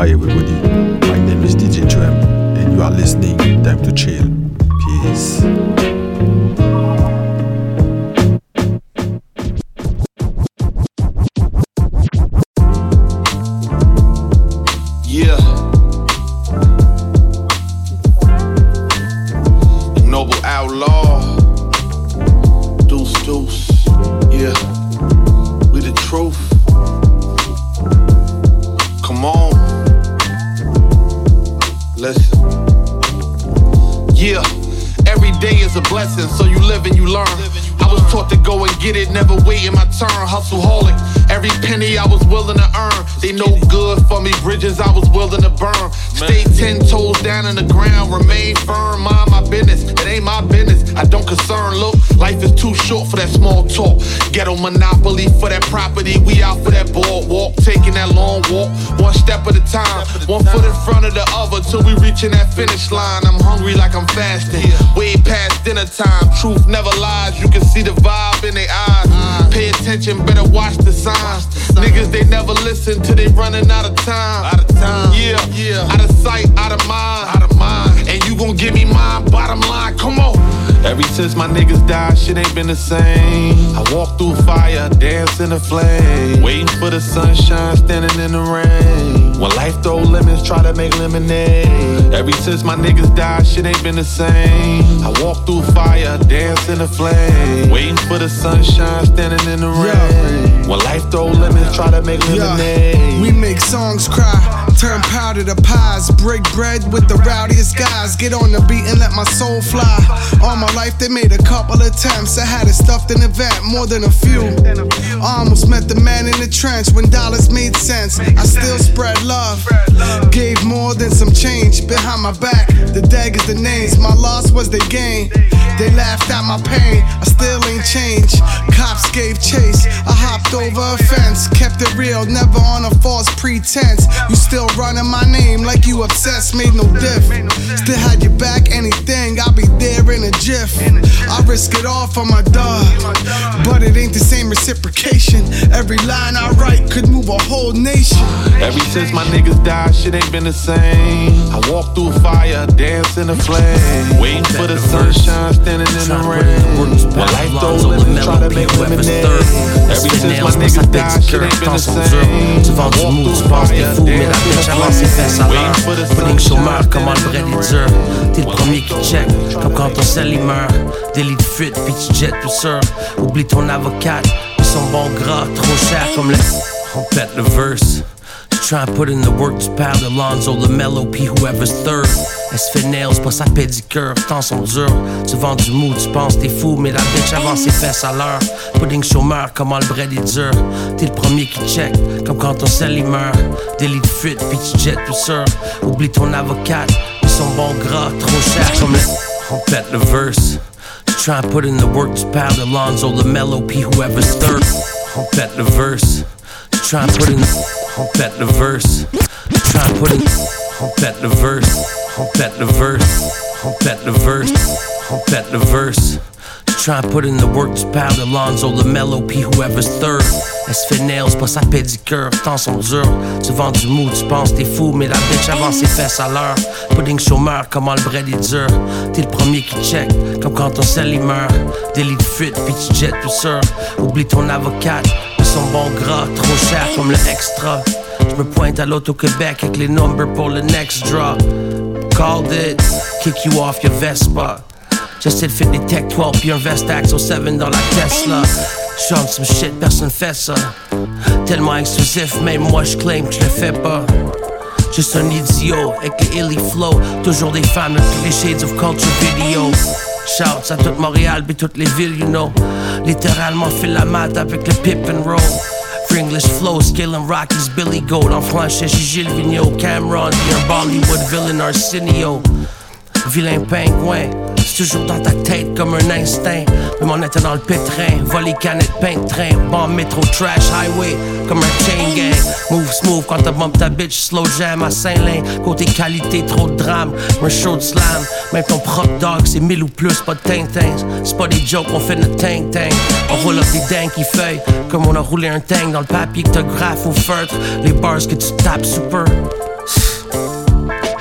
Аевы, long walk, one step at a time. One foot in front of the other till we reaching that finish line. I'm hungry like I'm fasting. Way past dinner time. Truth never lies. You can see the vibe in their eyes. Pay attention, better watch the signs. Niggas they never listen till they running out of time. Out of time. Yeah, yeah. Out of sight, out of mind. Out of mind. And you gon' give me mine. Bottom line, come on. Ever since my niggas died, shit ain't been the same. I walk through fire, dance in the flame. Waiting for the sunshine, standing in the rain. When life throw lemons, try to make lemonade. Ever since my niggas died, shit ain't been the same. I walk through fire, dance in the flame. Waiting for the sunshine, standing in the rain. When life throw lemons, try to make lemonade. We make songs cry, turn powder to pies, break bread with the rowdiest guys. Get on the beat and let my soul fly. All my life they made a couple attempts. I had it stuffed in a vat, more than a few. I almost met the man in the trench when dollars made sense. I still spread love, gave more than some change behind my back. The daggers, the names, my loss was the gain. They laughed at my pain, I still ain't changed. Cops gave chase, I hopped over a fence, kept it real, never on a false pretense. You still running my name like you obsessed, made no diff. Still had your back, anything, I'll be there in a jiff. I risk it all for my dog, but it ain't the same reciprocation. Every line I write could move a whole nation. Ever since my niggas died, shit ain't been the same. I walk through fire, dance in the flame. Waiting for the sunshine, standing in the rain. When life throw lemons, try to make lemonade. Ever since my niggas died, shit ain't been the same. Tu vends du Walk mou, tu through penses t'es fire, fou, mais la dance in bitch the avance ses fesses à l'heure. Pudding chômeur, comment le bread est dur. T'es le premier qui check, comme quand ton sel il meurt. Délit de fuite, puis tu jettes tout sûr. Oublie ton avocate, ils sont bons gras, trop cher comme le. On pète le verse. Try and put in the work, tu perds Alonzo, le mellow, puis whoever's third. Elle se fait nails, pas sa pédicure, temps sont durs. Tu vends du mou, tu penses t'es fou, mais la bitch avance ses fesses à l'heure. Pudding chômeur, comment le bread est dur. T'es le premier qui check, comme quand ton sel il meurt. Délit de fuite, puis tu jettes tout sûr. Oublie ton avocate, ils sont bons gras, trop cher comme. On pète le verse. Try and put in the work, tu perds Alonzo, le mellow, puis whoever's third. On pète le verse. Try and put in on pète le verse. Try and put in on pète le verse. On pète le verse. On pète le verse. On pète le verse. Try and put in the work, tu perds Alonzo, le mellow, puis whoever's third. Elle se fait nails, pas sa pédicure, temps sont durs. Tu vends du mou, tu penses t'es fou, mais la bitch avance ses fesses à l'heure. Pudding chômeur, comment le bread est dur. T'es le premier qui check, comme quand ton sel il meurt. Délit de fuite, puis tu jettes tout sûr. Oublie ton avocate, sont bons gras, trop cher comme le extra. Je me pointe à l'Auto-Québec avec les numbers pour le next draw. Called it, kick you off your Vespa. J'essaie de faire des Tech 12 puis un Vestax au 7 dans la Tesla. Chante some shit, personne fait ça. Tellement exclusif, même moi je claim que je le fais pas. Juste un idiot avec les illy flow. Toujours des fans les shades of culture video. Shouts à toute Montréal puis toutes les villes, you know. Littéralement file la mat avec le pip and roll. English flow, scaling Rockies, Billy Goat En français, chez Gilles Vigneault, Cameron, un Bollywood villain Arsenio. Vilain pingouin, toujours dans ta tête comme un instinct. Même on était dans le pétrin, voler canettes, pain train, bomb métro, trash, highway, comme un chain gang. Move smooth quand t'as bump ta bitch, slow jam à Saint-Lin. Côté qualité, trop de drame, un show de slam. Même ton propre dog, c'est mille ou plus, pas de tintin. C'est pas des jokes, on fait notre tank tank. On roule up des dingues qui feuillent, comme on a roulé un tank dans le papier que t'as graphe au feutre. Les bars que tu tapes super.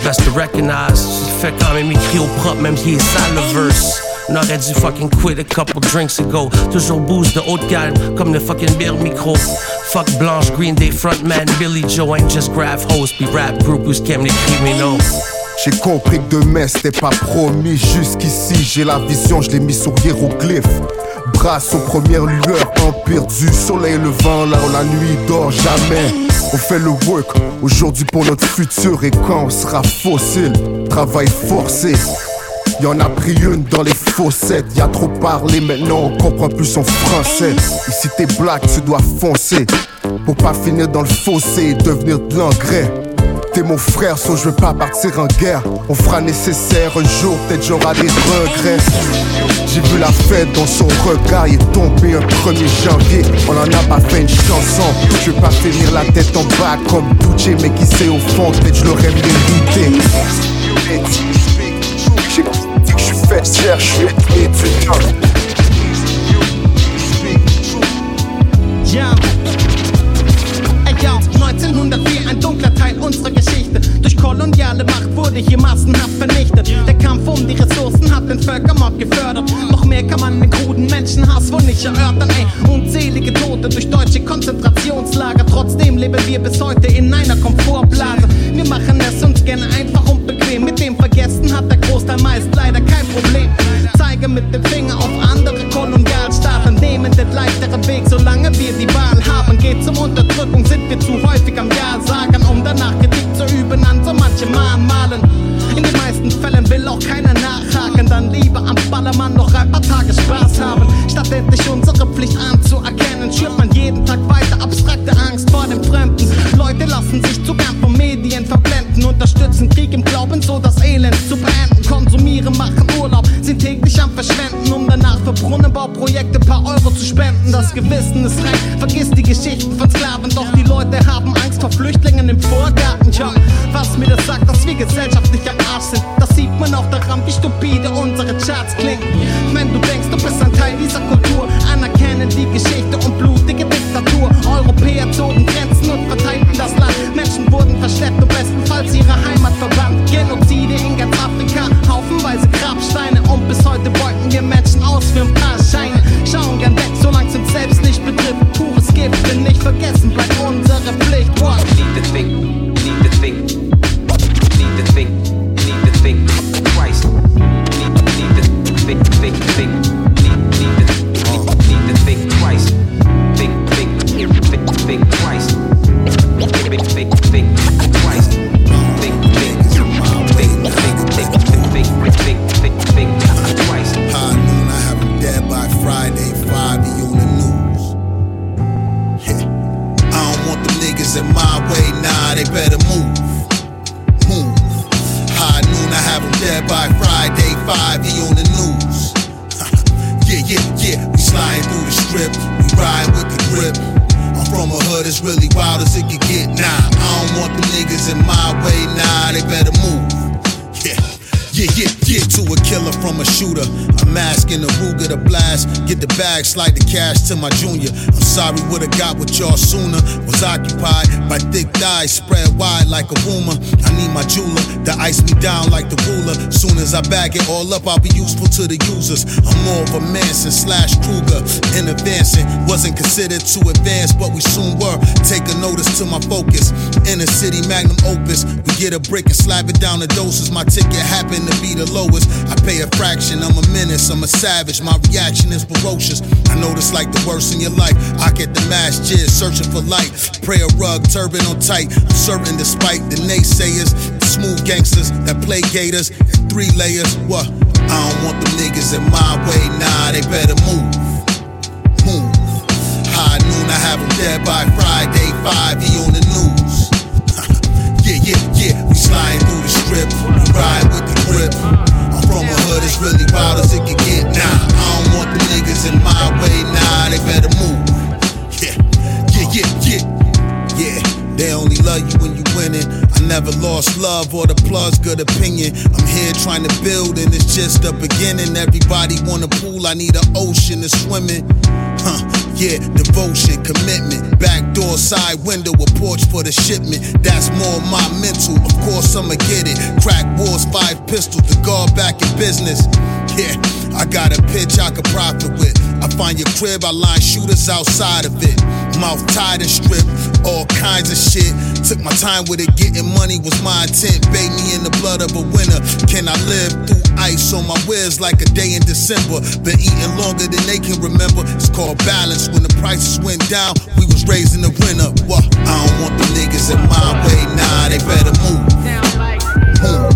Reste recognize. Fait quand même écrit au propre, même qui est sale le verse. On aurait dû fucking quit a couple drinks ago. Toujours booze de haute gamme, comme le fucking beer micro. Fuck Blanche, Green Day frontman, Billy Joe ain't just graph host, be rap group who's came les criminaux. J'ai compris que demain c'était pas promis. Jusqu'ici, j'ai la vision, je l'ai mis sur hiéroglyphe. Brasse aux premières lueurs, empire du soleil levant, là où la nuit dort jamais. On fait le work aujourd'hui pour notre futur et quand on sera fossile, travail forcé. Y'en a pris une dans les fossettes. Y a trop parlé, maintenant on comprend plus son français. Ici t'es black, tu dois foncer. Pour pas finir dans le fossé et devenir de l'engrais. T'es mon frère, so je veux pas partir en guerre. On fera nécessaire un jour, peut-être j'aurai des regrets. J'ai vu la fête dans son regard, il est tombé un 1er janvier. On en a pas fait une chanson. Je veux pas finir la tête en bas comme Gucci, mais qui sait au fond, peut-être je l'aurais mérité. J'ai que je suis fait je suis étudiant. Erörtern. Ey, unzählige Tote durch deutsche Konzentrationslager. Trotzdem leben wir bis heute in einer Komfortblase. Wir machen es uns gerne einfach und bequem. Mit dem Vergessen hat der Großteil meist leider kein Problem. Zeige mit dem Finger auf andere Kolonialstaaten. Nehmen den leichteren Weg, solange wir die Wahl haben. Geht zum Unterdrückung, sind wir zu häufig am Ja sagen, um danach Kritik zu üben an so manche Mahnmalen. Lieber am Ballermann noch ein paar Tage Spaß haben. Statt endlich unsere Pflicht anzuerkennen, schürt man jeden Tag weiter abstrakte Angst vor dem Fremden. Leute lassen sich zu gern von Medien verblenden, unterstützen Krieg im Glauben, so das Elend zu beenden. Konsumieren, machen Urlaub, sind täglich am Verschwenden, um danach für Brunnenbauprojekte paar Euro zu spenden. Das Gewissen ist rein, vergiss die Geschichten von Sklaven, doch die Leute haben Angst vor Flüchtlingen im Vorgarten. Tja, was mir das sagt, dass wir gesellschaftlich daran, wie stupide unsere Charts klingen. Wenn du denkst, du bist ein Teil dieser Kultur, anerkenne die Geschichte in my way, nah, they better move. Move. High noon, I have him dead by Friday, 5 he on the news. yeah, yeah, yeah, we sliding through the strip, we ride with the grip. I'm from a hood that's really wild as it can get, nah. I don't want the niggas in my way, nah, they better move. Yeah, yeah, yeah, to a killer from a shooter. A mask and a Ruger to blast. Get the bag, slide the cash to my junior. I'm sorry, would've got with y'all sooner. Was occupied by thick thighs, spread wide like a rumor. I need my jeweler to ice me down like the ruler. Soon as I bag it all up, I'll be useful to the users. I'm more of a Manson slash Krueger. In advancing, wasn't considered too advanced, but we soon were. Take a notice to my focus. Inner city magnum opus. We get a brick and slap it down the doses. My ticket happened to be the lowest. I pay a fraction, I'm a menace, I'm a savage. My reaction is ferocious. I know this like the worst in your life. I get the mass jizz, searching for light. Prayer rug, turban on tight. I'm certain despite the naysayers, the smooth gangsters that play gators and three layers. What? I don't want them niggas in my way, nah, they better move. Move. High noon, I have him dead by Friday, 5, he on the news. yeah, yeah, yeah, sliding through the strip, we ride with the grip. I'm from a hood that's really wild as it can get, nah. I don't want the niggas in my way, nah, they better move. Yeah, yeah, yeah, yeah, yeah. They only love you when you winning. I never lost love or the plus good opinion. I'm here trying to build and it's just the beginning. Everybody want a pool, I need an ocean to swim in. Huh, yeah, devotion, commitment. back door, side window, a porch for the shipment. That's more my mental. Of course, I'ma get it. Crack wars, five pistols, the guard back in business. Yeah, I got a pitch I could profit with. I find your crib, I line shooters outside of it. Mouth tied and stripped, all kinds of shit. Took my time with it, getting money was my intent. Bathe me in the blood of a winner. Can I live through ice on my whiz like a day in December? Been eating longer than they can remember. It's called balance. When the prices went down, we was raising the rent up. What? I don't want the niggas in my way, nah, they better move. Move.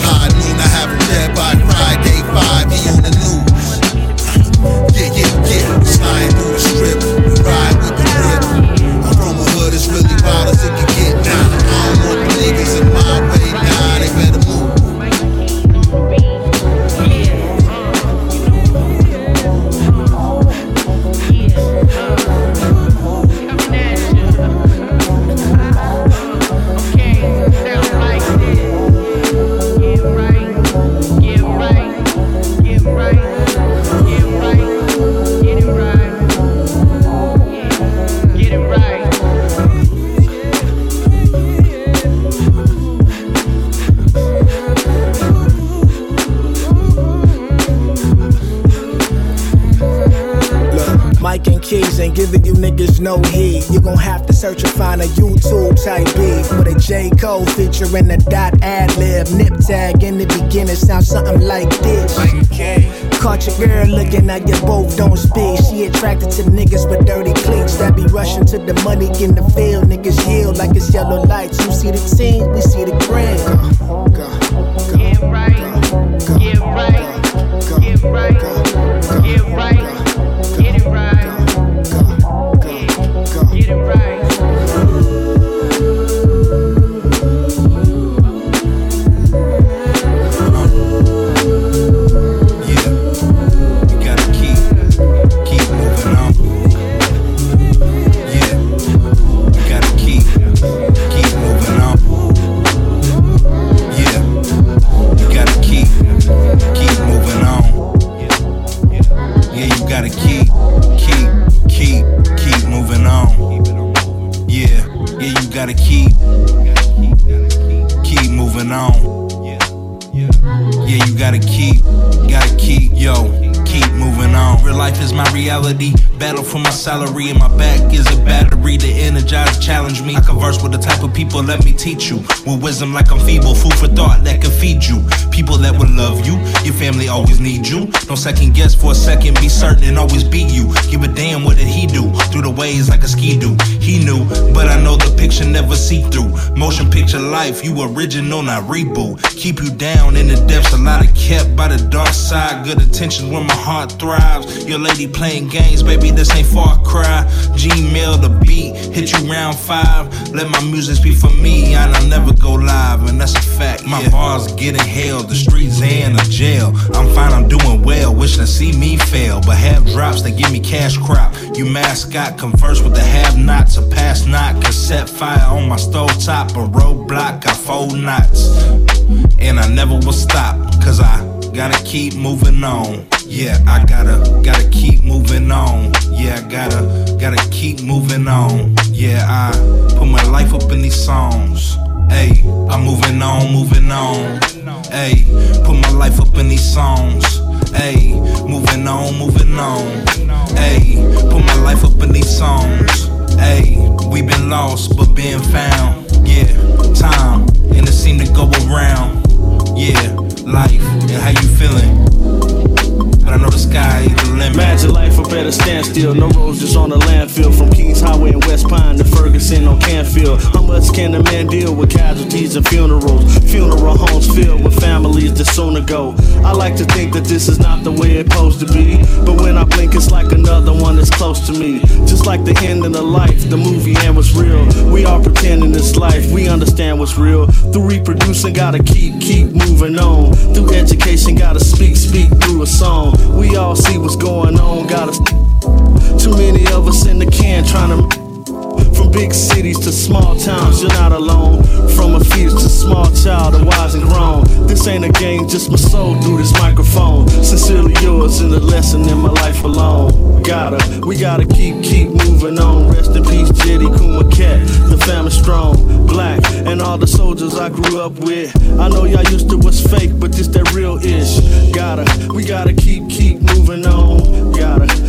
High noon, I have him dead by Friday five. He on the news. Mike and Keys ain't giving you niggas no heed. You gon' have to search and find a YouTube type beat with a J. Cole featuring a dot ad lib. Nip tag in the beginning sounds something like this. Caught your girl looking at you both don't speak. She attracted to niggas with dirty cleats that be rushing to the money in the field. Niggas yield like it's yellow lights. You see the team, we see the grand. Go, go, go, Get right, go, get right, go, get right, go, get right, gotta keep, keep, keep, keep moving on. Yeah, yeah, you gotta keep, keep moving on. Yeah, you gotta keep, gotta keep, yo, moving on. Real life is my reality. Battle for my salary, and my back is a battery to energize, challenge me. I converse with the type of people, let me teach you. With wisdom like I'm feeble, food for thought that can feed you. People that will love you, your family always need you. Don't second guess for a second, be certain and always be you. Give a damn what did he do? Through the waves like a ski do. He knew, but I know the picture never see through. Motion picture life, you original, not reboot. Keep you down in the depths, a lot of kept by the dark side. Good attention when my heart thrives. Your lady playing games, baby, this ain't Far Cry. Gmail the beat, hit you round five. Let my music speak for me, and I'll never go live, and that's a fact. My bars getting held, the streets and a jail. I'm fine, I'm doing well, wishing to see me fail. But have drops that give me cash crop. You mascot, converse with the have nots, a pass not. Cassette fire on my stove top, a roadblock, got four knots. And I never will stop, cause I gotta keep moving on. Yeah, I gotta, gotta keep moving on. Yeah, I gotta, gotta keep moving on. Yeah, I put my life up in these songs. Hey, I'm moving on, moving on. Hey, put my life up in these songs. Hey, moving on, moving on. Hey, put my life up in these songs. Hey, we been lost but been found. Yeah, time and it seemed to go around. Yeah, life and how you feeling? But I know the sky ain't the limit. Imagine life a better standstill. No roads just on the landfill. From Keys Highway in West Pine to Ferguson on Canfield. How much can a man deal with casualties and funerals? Funeral homes filled with families that soon ago. I like to think that this is not the way it's supposed to be. But when I blink, it's like another one that's close to me. Just like the ending of life, the movie and what's real. We all pretending it's life. We understand what's real. Through reproducing, gotta keep, keep moving on. Through education, gotta speak, speak through a song. We all see what's going on. Gotta. Too many of us in the can trying to. Big cities to small towns, you're not alone. From a feast to small child, a wise and grown. This ain't a game, just my soul through this microphone. Sincerely yours, and a lesson in my life alone. Gotta, we gotta keep, keep moving on. Rest in peace, Jetty Kuma Cat. The family strong, black, and all the soldiers I grew up with. I know y'all used to was fake, but this that real ish. Gotta, we gotta keep, keep moving on. Gotta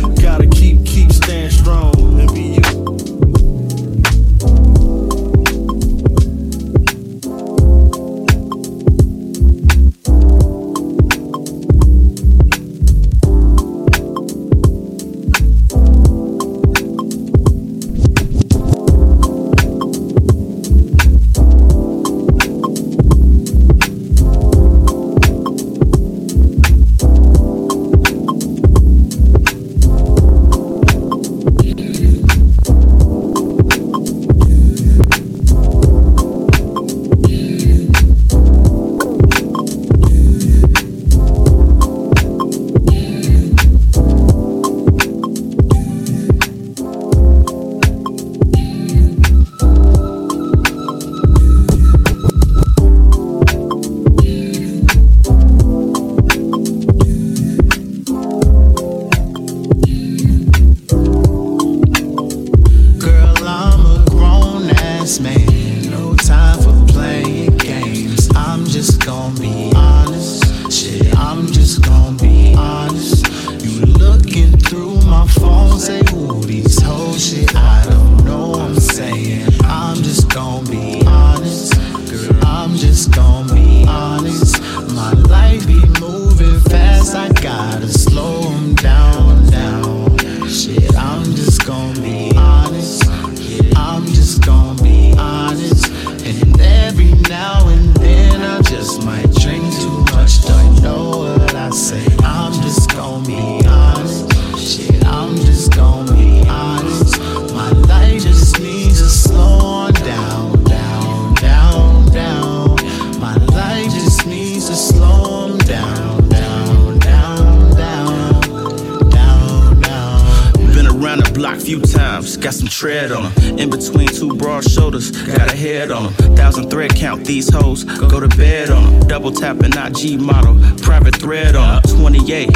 Model, private thread on 'em. 28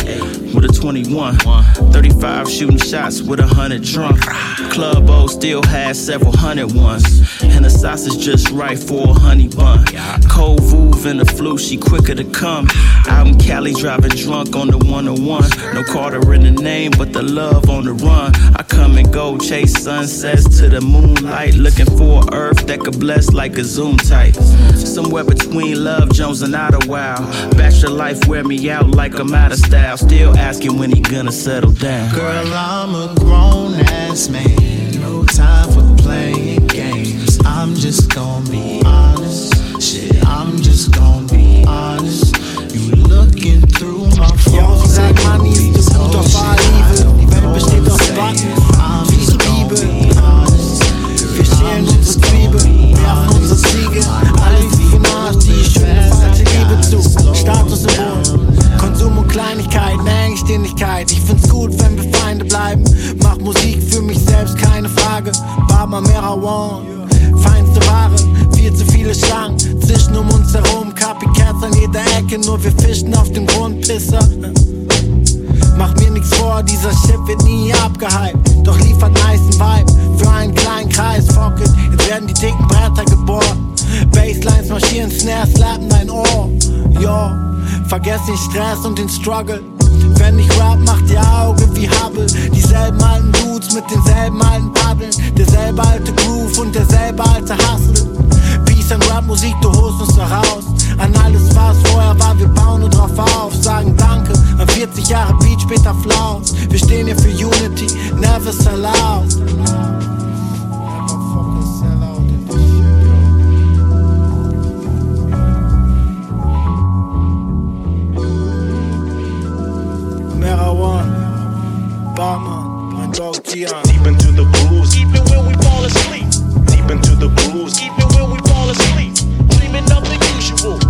with a 21, 35 shooting shots with a hundred drunk. Club O still has several hundred ones, and the sauce is just right for a honey bun. Cold Vuv in the flu, she quicker to come. Out in Cali driving drunk on the 101. No Carter in the name, but the love on the run. I come and go, chase sunsets to the moonlight. Looking for earth that could bless like a Zoom type. Somewhere between Love Jones and Idlewild. Bachelor life wear me out like I'm out of style. Still asking when he gonna settle down. Girl, I'm a grown ass man. Time for playing games. I'm just gonna be honest. Shit, I'm just gonna be honest. You looking through my phone. sag mal nie, ist der Mut auf Liebe. Die Welt besteht aus Warten, wie die Liebe. Wir schälen unsere Triebe, werfen unsere Ziege. Alle vom Arsch, die schwören falsche Liebe zu. Statussymbol, Konsum und Kleinigkeiten, Engständigkeit. Ich find's gut, wenn wir Feinde bleiben. Mach Musik für mich selbst, keine Frage. Barber Merawan, feinste Ware. Viel zu viele Schlangen zwischen um uns herum. Copycats an jeder Ecke, nur wir fischen auf dem Grund, Pisser. Mach mir nix vor, dieser Shit wird nie abgehypt. Doch liefert nicen Vibe für einen kleinen Kreis. Fuck it, jetzt werden die dicken Bretter geboren. Basslines marschieren, Snares slappen dein Ohr. Yo, vergess den Stress und den Struggle. Wenn ich rap, macht ihr Auge wie Hubble. Dieselben alten Dudes mit denselben alten Paddeln. Derselbe alte Groove und derselbe alte Hustle. Peace and Rap Musik, du holst uns da raus. An alles, was vorher war, wir bauen nur drauf auf. Sagen Danke an 40 Jahre Beat, später Flaws. Wir stehen hier für Unity, never sell out. Marijuana, Barman, my dog Gian. Deep into the grooves, even when we fall asleep. Deep into the grooves, even when we fall asleep. Dreaming of the usual.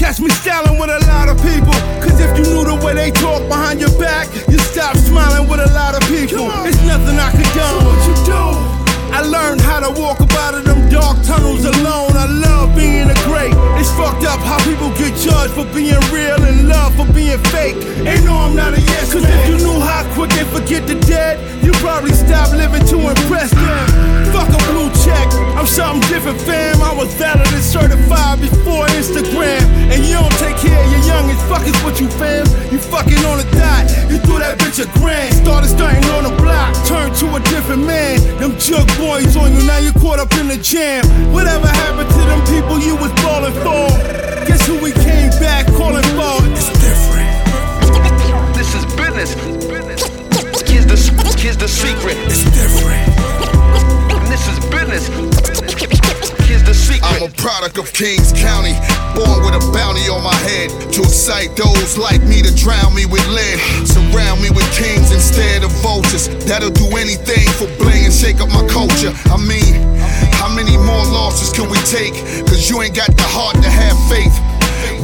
Catch me styling with a lot of people. Cause if you knew the way they talk behind your back, you stop smiling with a lot of people. It's nothing I condone. what you do? I learned how to walk up out of them dark tunnels alone. I love being a great. It's fucked up how people get judged for being real and love for being fake. Ain't no, I'm not a yes Cause if you knew how quick they forget the dead, you probably stop living to impress them. Fuck a blue check. I'm something different, fam. I was valid and certified before Instagram. And you don't take care of your youngest. Fuck is what you fam. You fucking on a dot. You threw that bitch a grand. Started stunting on the block. Turned to a different man. Them jug boys on you. Now you caught up in the jam. Whatever happened to them people you was balling for? Guess who we came back calling for? It's different. This is business. Here's the here's the secret. It's different. This is business. Here's the secret. I'm a product of Kings County, born with a bounty on my head to excite those like me to drown me with lead. Surround me with kings instead of vultures that'll do anything for bling and shake up my culture. I mean, how many more losses can we take? Cause you ain't got the heart to have faith.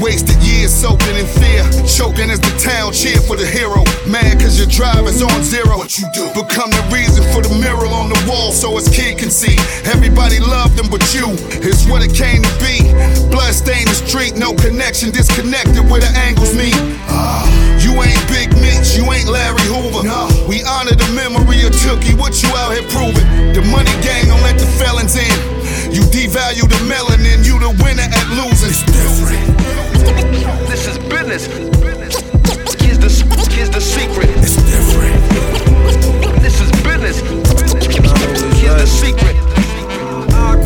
Wasted years soaking in fear, choking as the town cheer for the hero. Mad cause your drive is on zero. What you do? Become the reason for the mural on the wall so his kid can see. Everybody loved him but you. It's what it came to be. Blood stained the street, no connection, disconnected where the angles meet. Ah, you ain't Big Meech, you ain't Larry Hoover. We honor the memory of Tookie, what you out here proving? The money gang don't let the felons in. You devalue the melanin, you the winner at losing. It's different. This is business. Here's the here's the secret. It's different. This is business. Here's the secret.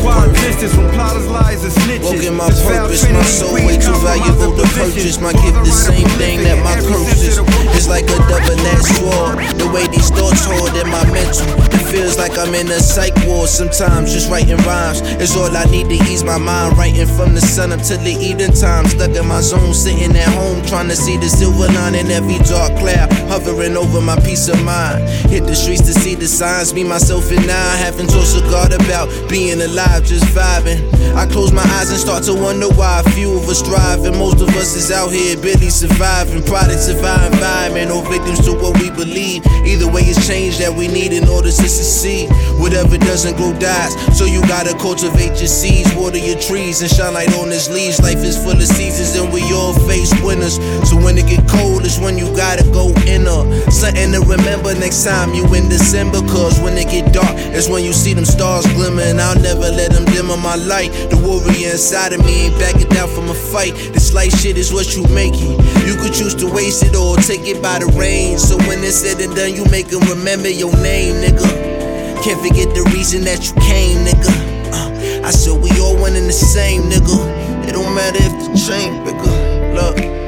Quiet distance from plotters, lies, and snitches. Walking my purpose, my soul way too valuable to purchase. My gift the same thing that my curse is. It's like a double-edged sword. The way these thoughts hold in my mental, it feels like I'm in a psych ward. Sometimes just writing rhymes is all I need to ease my mind. Writing from the sun up to the evening time, stuck in my zone, sitting at home trying to see the silver line in every dark cloud, hovering over my peace of mind. Hit the streets to see the signs, me, myself, and I having tossed a guard about being alive, just vibing. I close my eyes and start to wonder why a few of us thrive, and most of us is out here barely surviving. Products of our environment, or victims to what we believe. Either way, it's change that we need in order to succeed. Whatever doesn't grow dies, so you gotta cultivate your seeds, water your trees, and shine light on its leaves. Life is full of seasons, and we all face winners. So when it get cold, it's when you gotta go inner. Something to remember next time you in December, cause when it get dark, it's when you see them stars glimmer, and I'll never let them dim on my light. The warrior inside of me ain't backing down from a fight. This light shit is what you make it. You could choose to waste it or take it by the reins. So when it's said and done, you make them remember your name, nigga. Can't forget the reason that you came, nigga. Uh, I said we all one and the same, nigga. It don't matter if the chain bigger. Look.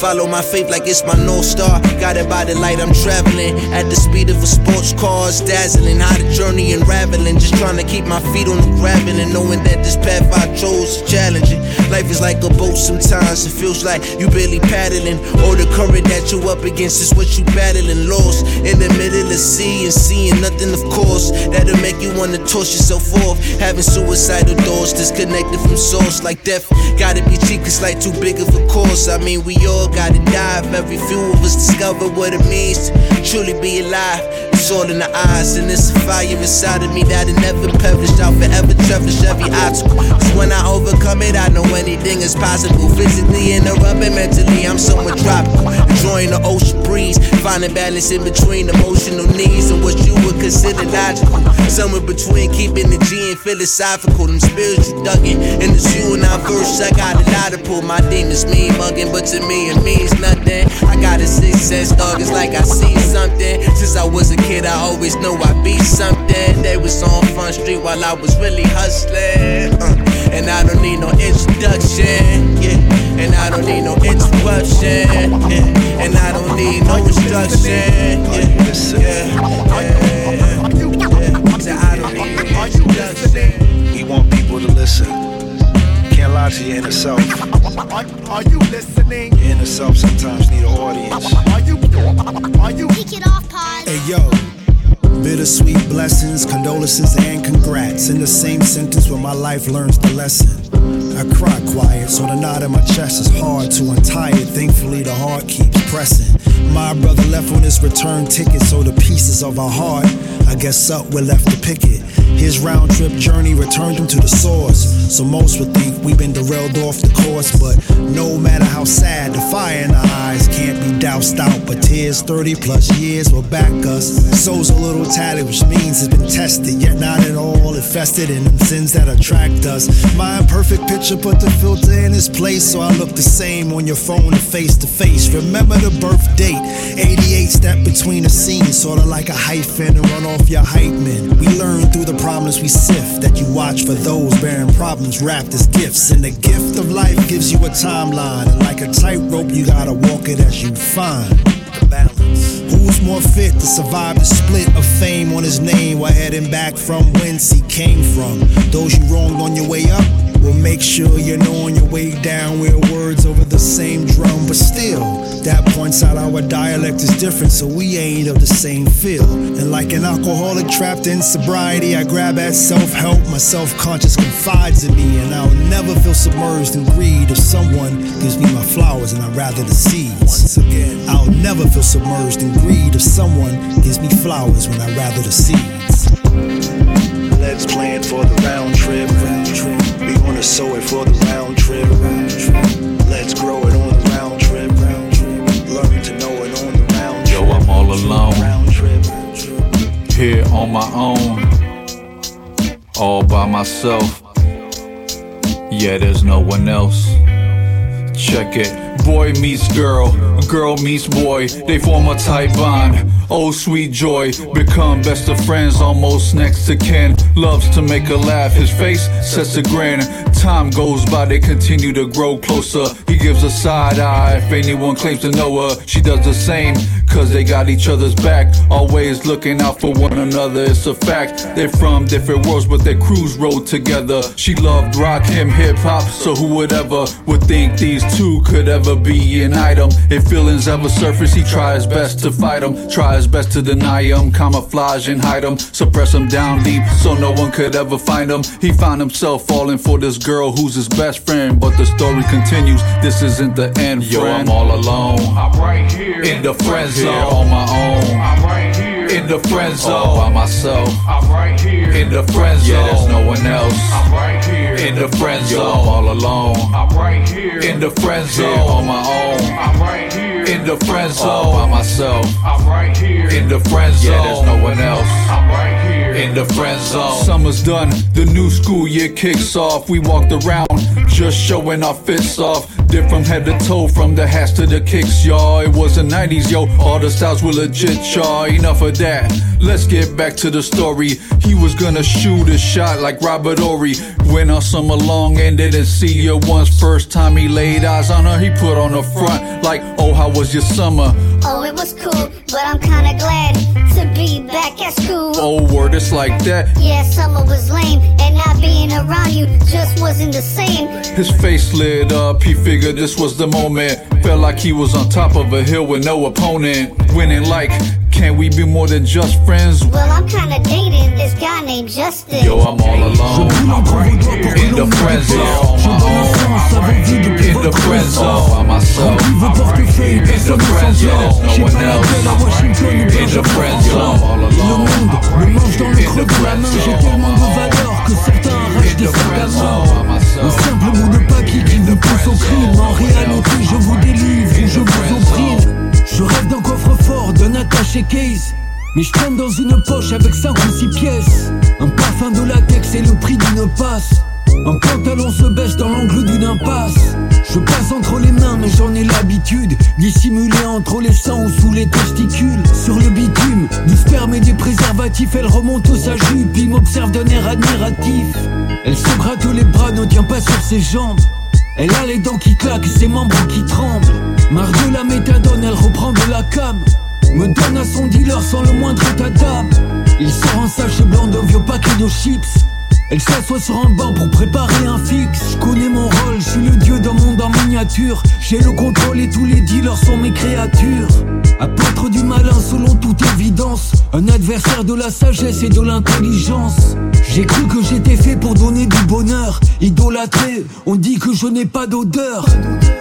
Follow my faith like it's my North Star. Guided by the light, I'm traveling at the speed of a sports car. It's dazzling. How the journey unraveling. Just trying to keep my feet on the gravel and knowing that this path I chose is challenging. Life is like a boat sometimes. It feels like you barely paddling. Or the current that you're up against is what you battling. Lost in the middle of the sea and seeing nothing, of course. That'll make you wanna toss yourself off. Having suicidal thoughts disconnected from source like death. Gotta be cheap, it's like too big of a course. I mean, we all gotta. If every few of us discover what it means to truly be alive. It's all in the eyes, and it's a fire inside of me that'll never perish. I'll forever cherish every obstacle. Cause when I overcome it, I know anything is possible. Physically and rubbing mentally, I'm somewhat tropical. Enjoying the ocean breeze, finding balance in between emotional needs and what you would consider logical. Somewhere between keeping the G and philosophical, them spiritual dugging. And it's you and I verse, I got a lot to pull. My demons mean mugging, but to me it means nothing. I got a sixth sense, dog. It's like I see something. Since I was a kid, I always knew I'd be something. They was on Front Street while I was really hustling. Uh, and I don't need no introduction, yeah. And I don't need no interruption, yeah. And I don't need no instruction. Yeah, yeah, yeah. Introduction. We want people to listen. Can't lie to your inner self. Are you listening? Your inner self sometimes need an audience. Are you? Are you? Kick it off, pause. Hey yo, bittersweet blessings, condolences, and congrats in the same sentence where my life learns the lesson. I cry quiet, so the knot in my chest is hard to untie it. Thankfully, the heart keeps pressing. My brother left on his return ticket, so the pieces of our heart, I guess up, we're left to pick it. His round trip journey returned him to the source. So most would think we've been derailed off the course, but no matter how sad, the fire in our eyes can't be doused out. But tears, 30 plus years will back us. Soul's a little tatted, which means it's been tested, yet not at all infested in sins that attract us. My imperfect picture put the filter in its place, so I look the same on your phone and face to face. Remember the birth date, 88 step between the scenes, sorta like a hyphen and run off your hype man. We learn through the problems we sift that you watch for those bearing problems wrapped as gifts. And the gift of life gives you a timeline, and like a tightrope, you gotta walk it as you find the balance. Who's more fit to survive the split of fame on his name while heading back from whence he came from? Those you wronged on your way up will make sure you know on your way down we're words over the same drum. But still, that points out our dialect is different, so we ain't of the same feel. And like an alcoholic trapped in sobriety, I grab at self help. My self conscious confides in me, and I'll never feel submerged in greed if someone gives me my flowers and I'd rather the seeds. Once again, I'll never feel submerged in greed if someone gives me flowers when I'd rather the seeds. Let's plan for the round trip. Round trip. Wanna sow it for the round trip. Let's grow it on the round trip. Learn to know it on the round Yo, I'm all alone. Here on my own. All by myself. Yeah, there's no one else. Check it. Boy meets girl, girl meets boy. They form a tight bond. Oh, sweet joy. Become best of friends, almost next to kin. Loves to make her laugh. His face sets a grin. Time goes by, they continue to grow closer. He gives a side eye. If anyone claims to know her, she does the same. Cause they got each other's back. Always looking out for one another. It's a fact. They're from different worlds, but their crews rode together. She loved rock, him, hip hop. So who would ever would think these two could ever be an item? If feelings ever surface, he tries best to fight them. Tries best to deny them. Camouflage and hide them. Suppress them down deep so no one could ever find him. He found himself falling for this girl who's his best friend. But the story continues. This isn't the end, Yo, friend. I'm all alone. I'm right here in the friend zone. on my own. I'm right here in the friend zone All by myself. I'm right here in the friend zone. Yeah, there's no one else. I'm right here in the friend zone. I'm all alone. I'm right here in the friend zone. on my own. I'm right here in the friend zone. All by myself. I'm right here in the friend zone. Yeah, there's no one else. I'm right here in the friend zone. Summer's done, the new school year kicks off. We walked around, just showing our fits off. Dip from head to toe, from the hats to the kicks, y'all. It was the 90s, yo. All the styles were legit, y'all. Enough of that. Let's get back to the story. He was gonna shoot a shot like Robert Horry. Went on some along and didn't see her once. First time he laid eyes on her, he put on the front like, Oh, how was your summer? Oh, it was cool, but I'm kinda glad to be back at school. Oh, word, it's like that. Yeah, summer was lame, and not being around you just wasn't the same. His face lit up, he figured this was the moment. Felt like he was on top of a hill with no opponent. Winning like, can we be more than just friends? Well, I'm kinda dating this guy named Justin. Yo, I'm all alone. I'm right here in the friend zone on my own. In the friend zone by myself. In the friend zone, no one else. In the friend zone, all alone. In the friend J'ai tellement de valeur que certains arrachent des sacs à main. Un simple mot de paquis qui vous pousse au crime. En réalité, je vous délivre ou je vous opprime. Je rêve d'un d'un attaché case. Mais je traîne dans une poche avec 5 ou 6 pièces. Un parfum de latex et le prix d'une passe. Un pantalon se baisse dans l'angle d'une impasse. Je passe entre les mains, mais j'en ai l'habitude. Dissimulé entre les sangs ou sous les testicules. Sur le bitume, du sperme et des préservatifs, elle remonte sa jupe. Il m'observe d'un air admiratif. Elle se gratte les bras, ne tient pas sur ses jambes. Elle a les dents qui claquent ses membres qui tremblent. Marre de la méthadone, elle reprend de la cam. Me donne à son dealer sans le moindre état. Il sort un sachet blanc de vieux paquets de chips. Elle s'assoit sur un banc pour préparer un fixe. Je connais mon rôle, je suis le dieu d'un monde en miniature. J'ai le contrôle et tous les dealers sont mes créatures. Apôtre du malin selon toute évidence. Un adversaire de la sagesse et de l'intelligence. J'ai cru que j'étais fait pour donner du bonheur. Idolâtré, on dit que je n'ai pas d'odeur.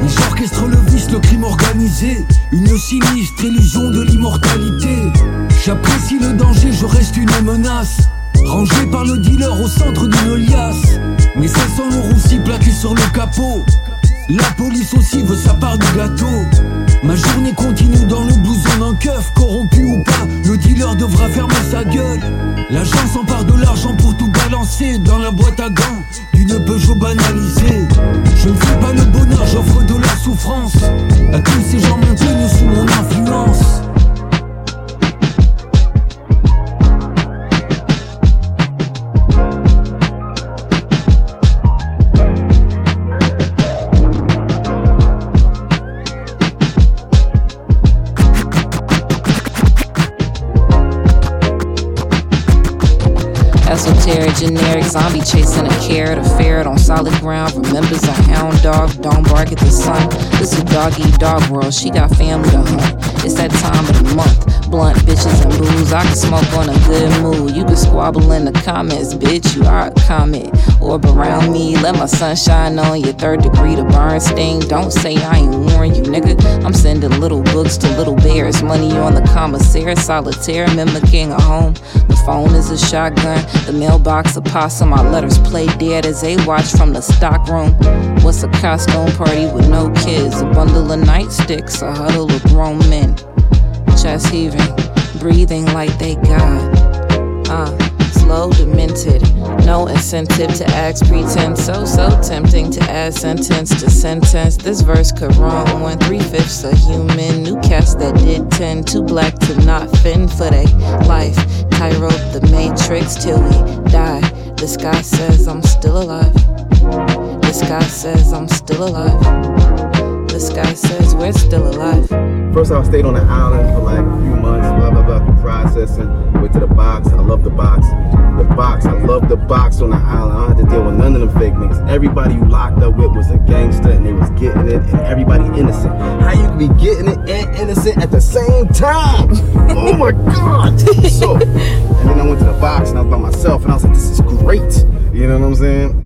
J'orchestre le vice, le crime organisé. Une sinistre illusion de l'immortalité. J'apprécie le danger, je reste une menace. Rangé par le dealer au centre d'une liasse. Mais ça sent le roussi plaqué sur le capot. La police aussi veut sa part du gâteau. Ma journée continue dans le blouson d'un keuf, corrompu ou pas, le dealer devra fermer sa gueule. L'agent s'empare de l'argent pour tout balancer dans la boîte à gants d'une Peugeot banalisée. Je ne fais pas le bonheur, j'offre de la souffrance à tous ces gens maintenus sous mon influence. Zombie chasing a a ferret on solid ground. Remembers a hound dog, don't bark at the sun. This is dog eat dog world, she got family to hunt. It's that time of the month. Blunt bitches and booze, I can smoke on a good mood. You can squabble in the comments, bitch, you are a comment. Orb around me, let my sunshine on your third degree to burn sting. Don't say I ain't warn you, nigga. I'm sending little books to little bears. Money on the commissary, solitaire, mimicking a home. The phone is a shotgun, the mailbox a possum. My letters play dead as they watch from the stockroom. What's a costume party with no kids? A bundle of nightsticks, a huddle of grown men. Chest heaving, breathing like they God. Uh, slow, demented. No incentive to act pretend. So, so tempting to add sentence to sentence. This verse could run one three fifths a human. New cast that did ten. Too black to not fin for they life. Cairo, the matrix till we die. The guy says I'm still alive. This guy says I'm still alive. This guy says we're still alive. First, I stayed on the island for like through processing. Went to the box. I love the box. The box. I love the box on the island. I don't have to deal with none of them fake niggas. Everybody you locked up with was a gangster, and they was getting it, and everybody innocent. How you be getting it and innocent at the same time? oh my god! So, and then I went to the box, and I was by myself, and I was like, this is great. You know what I'm saying?